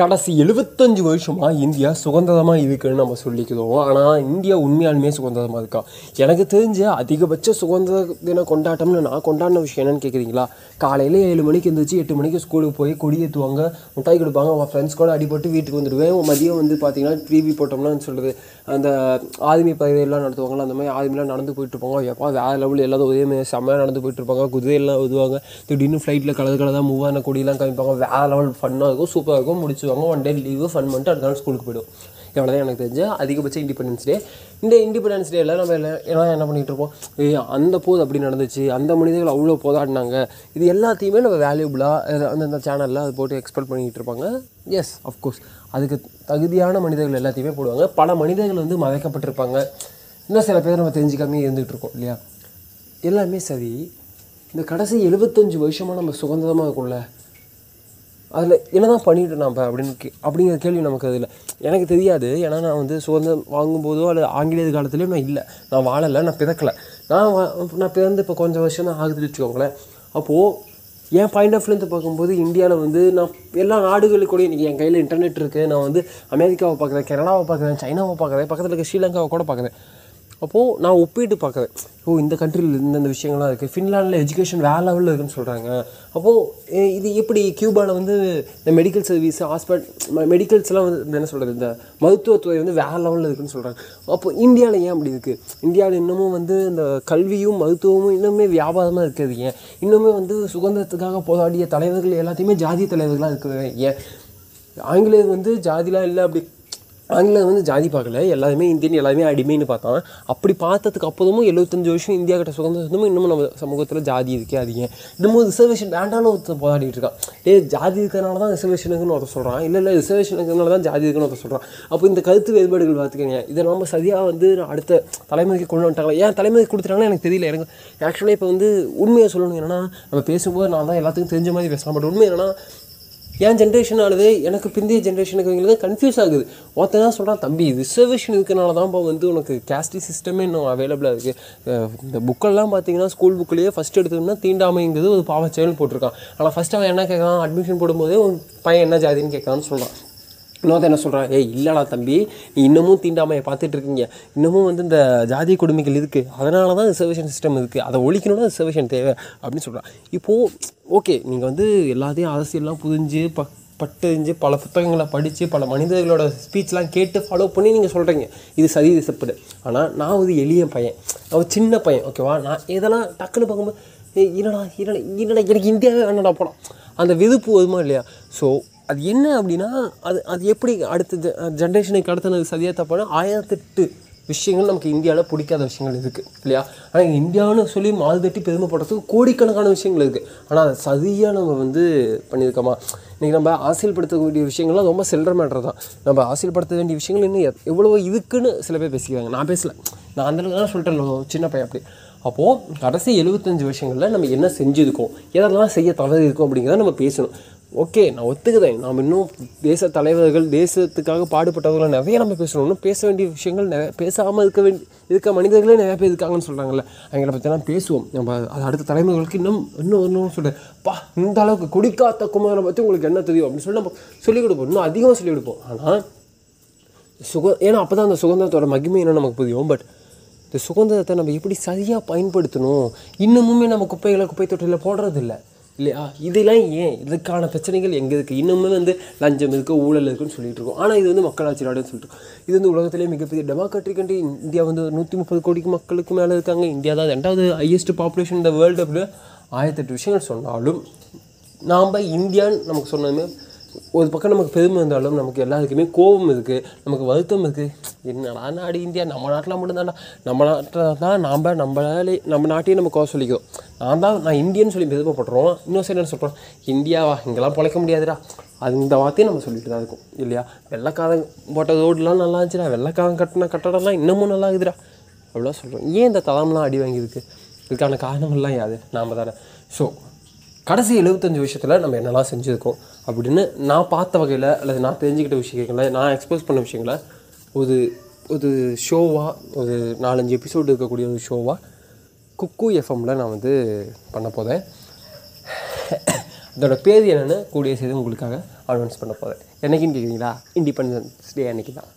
கடைசி எழுபத்தஞ்சு வருஷமாக இந்தியா சுதந்திரமாக இருக்குன்னு நம்ம சொல்லிக்கிறோம். ஆனால் இந்தியா உண்மையாலுமே சுதந்திரமாக இருக்கா? எனக்கு தெரிஞ்ச அதிகபட்ச சுதந்திர தின கொண்டாட்டம்னு நான் கொண்டாடின விஷயம் என்னன்னு கேட்குறீங்களா காலையில் ஏழு மணிக்கு எழுந்திரிச்சு எட்டு மணிக்கு ஸ்கூலுக்கு போய் கொடி ஏற்றுவாங்க மிட்டாய் கொடுப்பாங்க. அவன் ஃப்ரெண்ட்ஸ் கூட அடிபட்டு வீட்டுக்கு வந்துடுவேன். மதியம் வந்து பார்த்தீங்கன்னா டிவி போட்டோம்னா சொல்கிறது அந்த ஆர்மி பகுதியெல்லாம் நடத்துவாங்களா அந்த மாதிரி ஆர்மிலாம் நடந்து போயிட்டுருப்பாங்க எப்போ வேறு லெவலில் எல்லாரும் ஒரே மாதிரி செம்மையாக நடந்து போயிட்டுருப்பாங்க குதிரையெல்லாம் உதுவாங்க. திடீர்னு ஃப்ளைட்டில் கலர் கலதாக மூவான ஆன கொடியெல்லாம் காமிப்பாங்க. வேறு லெவல் ஃபன்னாக இருக்கும் சூப்பராக இருக்கும் முடிச்சு முடிச்சுவாங்க ஒன் டே லீவு ஃபன் பண்ணிட்டு அடுத்த நாள் ஸ்கூலுக்கு போயிடும் இவ்வளோ தான் எனக்கு தெரிஞ்சு. அதிகபட்ச இண்டிபெண்டன்ஸ் டே இந்த இண்டிபெண்டன்ஸ் டேல நம்ம எல்லாம் என்ன பண்ணிகிட்டு இருப்போம்? ஏய் அந்த போது அப்படி நடந்துச்சு. அந்த மனிதர்கள் அவ்வளோ போதாடினாங்க இது எல்லாத்தையுமே நம்ம வேல்யூபிளாக அந்தந்த சேனலில் அது போட்டு எக்ஸ்பெக்ட் பண்ணிக்கிட்டு இருப்பாங்க. எஸ் அஃப்கோர்ஸ் அதுக்கு தகுதியான மனிதர்கள் எல்லாத்தையுமே போடுவாங்க. பல மனிதர்கள் வந்து மறைக்கப்பட்டிருப்பாங்க. இன்னும் சில பேர் நம்ம தெரிஞ்சுக்காமே இருந்துகிட்டு இருக்கோம் இல்லையா? எல்லாமே சரி. இந்த கடைசி எழுபத்தஞ்சு வருஷமாக நம்ம சுதந்திரமாக இருக்கும்ல. அதில் என்ன தான் பண்ணிட்டு நம்ம அப்படின்னு கே அப்படிங்கிற கேள்வி நமக்கு அதில் எனக்கு தெரியாது. ஏன்னா நான் வந்து சுதந்திரம் வாங்கும்போதோ அல்லது ஆங்கிலேயர் காலத்துலேயும் நான் இல்லை. நான் வாழலை நான் பிறக்கலை. நான் வா நான் பிறந்து இப்போ கொஞ்சம் வருஷம் தான் ஆகுதுன்னு வச்சுக்கோங்களேன். அப்போது என் பாயிண்ட் ஆஃப் வியூலேருந்து பார்க்கும்போது இந்தியாவில் வந்து நான் எல்லா நாடுகளுக்கூடயும் இன்றைக்கி என் கையில் இன்டர்நெட் இருக்குது நான் வந்து அமெரிக்காவை பார்க்குறேன் கனடாவை பார்க்குறேன் சைனாவை பார்க்குறேன் பக்கத்தில் இருக்க ஸ்ரீலங்காவை கூட பார்க்குறேன். அப்போது நான் ஒப்பிட்டு பார்க்குறேன். ஓ இந்த கண்ட்ரியில் இந்தந்த விஷயங்கள்லாம் இருக்குது ஃபின்லாண்டில் எஜுகேஷன் வேறு லெவலில் இருக்குன்னு சொல்கிறாங்க அப்போது இது எப்படி கியூபாவில் வந்து இந்த மெடிக்கல் சர்வீஸ் ஹாஸ்பிட் மெடிக்கல்ஸ்லாம் வந்து என்ன சொல்கிறது இந்த மருத்துவத்துறை வந்து வேறு லெவலில் இருக்குன்னு சொல்கிறாங்க அப்போ இந்தியாவில் ஏன் அப்படி இருக்குது இந்தியாவில் இன்னமும் வந்து இந்த கல்வியும் மருத்துவமும் இன்னுமே வியாபாரமாக இருக்கிறது ஏன்? இன்னுமே வந்து சுதந்திரத்துக்காக போராடிய தலைவர்கள் எல்லாத்தையுமே ஜாதிய தலைவர்களாக இருக்கிறது ஏன்? ஆங்கிலேயர் வந்து ஜாதிலாம் இல்லை அப்படி ஆங்கிலம் வந்து ஜாதி பார்க்கல. எல்லாருமே இந்தியன் எல்லாருமே அடிமைன்னு பார்த்தான். அப்படி பார்த்ததுக்கு அப்புறமும் எழுபத்தஞ்சு வருஷம் இந்தியா கிட்ட சுதந்திரம் இருந்தும் இன்னமும் நம்ம சமூகத்தில் ஜாதி இருக்கே அது ஏன் இன்னமும் ரிசர்வேஷன் வேண்டாம்னு ஒருத்தர் போராடிட்டு இருக்கான். ஏ ஜாதி இருக்கிறனால தான் ரிசர்வேஷன் இருக்குன்னு ஒருத்தர் சொல்கிறான் இல்லை இல்லை ரிசர்வேஷன் இருக்கிறனால தான் ஜாதி இருக்குன்னு ஒருத்தர் சொல்கிறான் அப்போ இந்த கருத்து வேறுபாடுகள் பார்த்துக்கங்க. இதை நம்ம சரியாக வந்து அடுத்த தலைமுறைக்கு கொண்டு வந்துட்டாங்களா? ஏன் தலைமுறைக்கு கொடுத்துட்டாங்கன்னா எனக்கு தெரியல. எனக்கு ஆக்சுவலாக இப்போ வந்து உண்மையை சொல்லணும். என்னன்னா நம்ம பேசும்போது நான் தான் எல்லாத்துக்கும் தெரிஞ்ச மாதிரி பேசலாம். பட் உண்மை என்னன்னா என் ஜென்ரேஷன் ஆனது எனக்கு பிந்தைய ஜென்ரேஷனுக்கு இவங்களுக்கு கன்ஃபியூஸ் ஆகுது. ஒருத்தன் தான் சொல்கிறான் தம்பி ரிசர்வேஷன் இருக்கனால தான் இப்போ வந்து உனக்கு கேஸ்டி சிஸ்டமே இன்னும் அவைலபிளாக இருக்குது இந்த புக்கெல்லாம் பார்த்தீங்கன்னா ஸ்கூல் புக்கிலேயே ஃபஸ்ட் எடுத்தோம்னா தீண்டாமைங்கிறது ஒரு பாவச்செயல்னு போட்டிருக்கான். ஆனால் ஃபஸ்ட் அவன் என்ன கேட்குறான் அட்மிஷன் போடும்போதே உன் பையன் என்ன ஜாதின்னு கேட்கறான்னு சொல்கிறான் இன்னொருத்த என்ன சொல்கிறான் ஏய் இல்லைடா தம்பி நீ இன்னமும் தீண்டாமையை பார்த்துட்டு இருக்கீங்க. இன்னமும் வந்து இந்த ஜாதி கொடுமைகள் இருக்குது அதனால தான் ரிசர்வேஷன் சிஸ்டம் இருக்குது அதை ஒழிக்கணும்னா ரிசர்வேஷன் தேவை. அப்படின்னு சொல்கிறான் இப்போது ஓகே நீங்கள் வந்து எல்லாத்தையும் அரசியல்லாம் புரிஞ்சு ப பட்டறிஞ்சு பல புத்தகங்களை படித்து பல மனிதர்களோட ஸ்பீச்லாம் கேட்டு ஃபாலோ பண்ணி நீங்கள் சொல்கிறீங்க இது சரி இது செப்படு. ஆனால் நான் ஒரு எளிய பையன். நான் ஒரு சின்ன பையன் ஓகேவா நான் இதெல்லாம் டக்குன்னு பார்க்கும்போது ஏய் என்னடா என்னடா என்னடா எனக்கு இந்தியாவே வேணடா போலாம். அந்த விருப்பு வருமா இல்லையா? ஸோ அது என்ன அப்படின்னா அது அது எப்படி அடுத்த ஜெ ஜென்ரேஷனுக்கு அடுத்தது சரியாக தப்பான ஆயிரத்தெட்டு விஷயங்கள் நமக்கு இந்தியாவில் பிடிக்காத விஷயங்கள் இருக்குது இல்லையா? ஆனால் இந்தியான்னு சொல்லி மால் தட்டி பெருமைப்படுறதுக்கு கோடிக்கணக்கான விஷயங்கள் இருக்குது ஆனால் அதை சரியாக நம்ம வந்து பண்ணியிருக்கோமா? இன்றைக்கி நம்ம ஆசைப்படுத்தக்கூடிய விஷயங்கள்லாம் ரொம்ப செல்ற மேட்ரு தான். நம்ம ஆசைப்படுத்த வேண்டிய விஷயங்கள் இன்னும் எவ்வளோ எவ்வளவோ இதுக்குன்னு சில பேர் பேசிக்கிறாங்க நான் பேசல. நான் அந்த அளவுக்கு தான் சொல்லிட்டேன் சின்ன பையன் அப்படி. அப்போது கடைசி எழுபத்தஞ்சு வருஷங்களில் நம்ம என்ன செஞ்சுருக்கோம்? எதெல்லாம் செய்ய தவறு இருக்கும் அப்படிங்கிறத நம்ம பேசணும். ஓகே நான் ஒத்துக்குதேன் நாம் இன்னும் தேச தலைவர்கள் தேசத்துக்காக பாடுபட்டவர்களை நிறைய நம்ம பேசணும் இன்னும் பேச வேண்டிய விஷயங்கள் நிறைய பேசாமல் இருக்க வேண்டிய இருக்க மனிதர்களே நிறைய பேர் இருக்காங்கன்னு சொல்கிறாங்கல்ல அவங்கள பற்றிலாம் பேசுவோம். நம்ம அது அடுத்த தலைமுறைகளுக்கு இன்னும் இன்னும் இன்னும் சொல்கிறேன் பா இந்த அளவுக்கு குடிக்காத்த குமாரை பற்றி உங்களுக்கு என்ன தெரியும்? அப்படின்னு சொல்லி நம்ம சொல்லிக் கொடுப்போம். இன்னும் அதிகமாக சொல்லிக் கொடுப்போம். ஆனால் சுக ஏன்னா அப்போ தான் அந்த சுதந்திரத்தோட மகிமை என்ன நமக்கு புரியும்? பட் இந்த சுதந்திரத்தை நம்ம எப்படி சரியாக பயன்படுத்தணும்? இன்னமுமே நம்ம குப்பைகளை குப்பை தொட்டியில் போடுறதில்ல. இல்லையா? இதெல்லாம் ஏன்? இதுக்கான பிரச்சனைகள் எங்கே இருக்குது இன்னுமே வந்து லஞ்சம் இருக்குது ஊழல் இருக்குன்னு சொல்லிட்டு இருக்கோம். ஆனால் இது வந்து மக்களாட்சி நாடுன்னு சொல்லிட்டு இது வந்து உலகத்திலே மிகப்பெரிய டெமோக்ராட்டிக் கண்ட்ரி இந்தியா வந்து நூற்றி முப்பது கோடிக்கு மக்களுக்கு மேலே இருக்காங்க. இந்தியா தான் ரெண்டாவது ஹையஸ்ட் பாப்புலேஷன் இந்த வேர்ல்டு அப்படின்னு ஆயிரத்தெட்டு விஷயங்கள் சொன்னாலும் நாம் இந்தியான்னு நமக்கு சொன்னதுமே ஒரு பக்கம் நமக்கு பெருமை இருந்தாலும் நமக்கு எல்லாருக்குமே கோபம் இருக்குது நமக்கு வருத்தம் இருக்குது என்னடா நாடு இந்தியா நம்ம நாட்டில் மட்டும்தான்டா. நம்ம நாட்டில் தான் நாம் நம்மளாலே நம்ம நாட்டையும் நம்ம கோவம் சொல்லிக்கிறோம் நான் தான் நான் இந்தியன்னு சொல்லி பெருமைப்படுறோம் இன்னும் சரி என்ன சொல்கிறோம் இந்தியாவா இங்கெல்லாம் பிழைக்க முடியாதுடா. அது இந்த வார்த்தையும் நம்ம சொல்லிட்டு தான் இருக்கும் இல்லையா? வெள்ளைக்காரன் போட்ட ரோடுலாம் நல்லா இருந்துச்சுடா. வெள்ளைக்காரன் கட்டின கட்டடம்லாம் இன்னமும் நல்லா இருக்குதுடா. அப்படிலாம் சொல்கிறோம் ஏன் இந்த தளம்லாம் அடி வாங்கியிருக்கு? இதுக்கான காரணங்கள்லாம் யாது நாம் தானே. ஸோ கடைசி எழுபத்தஞ்சு விஷயத்தில் நம்ம என்னெல்லாம் செஞ்சுருக்கோம் அப்படின்னு நான் பார்த்த வகையில் அல்லது நான் தெரிஞ்சுக்கிட்ட விஷயங்களை நான் எக்ஸ்போஸ் பண்ண விஷயங்களை ஒரு ஒரு ஷோவாக ஒரு நாலஞ்சு எபிசோடு இருக்கக்கூடிய ஒரு ஷோவாக குக்கு எஃப்எம்மில் நான் வந்து பண்ண போதேன் அதோடய பேர் என்னென்னு கூடிய செய்து உங்களுக்காக அட்வான்ஸ் பண்ண போகிறேன் என்றைக்குன்னு கேட்குறீங்களா இண்டிபெண்டன்ஸ் டே அன்னைக்கு தான்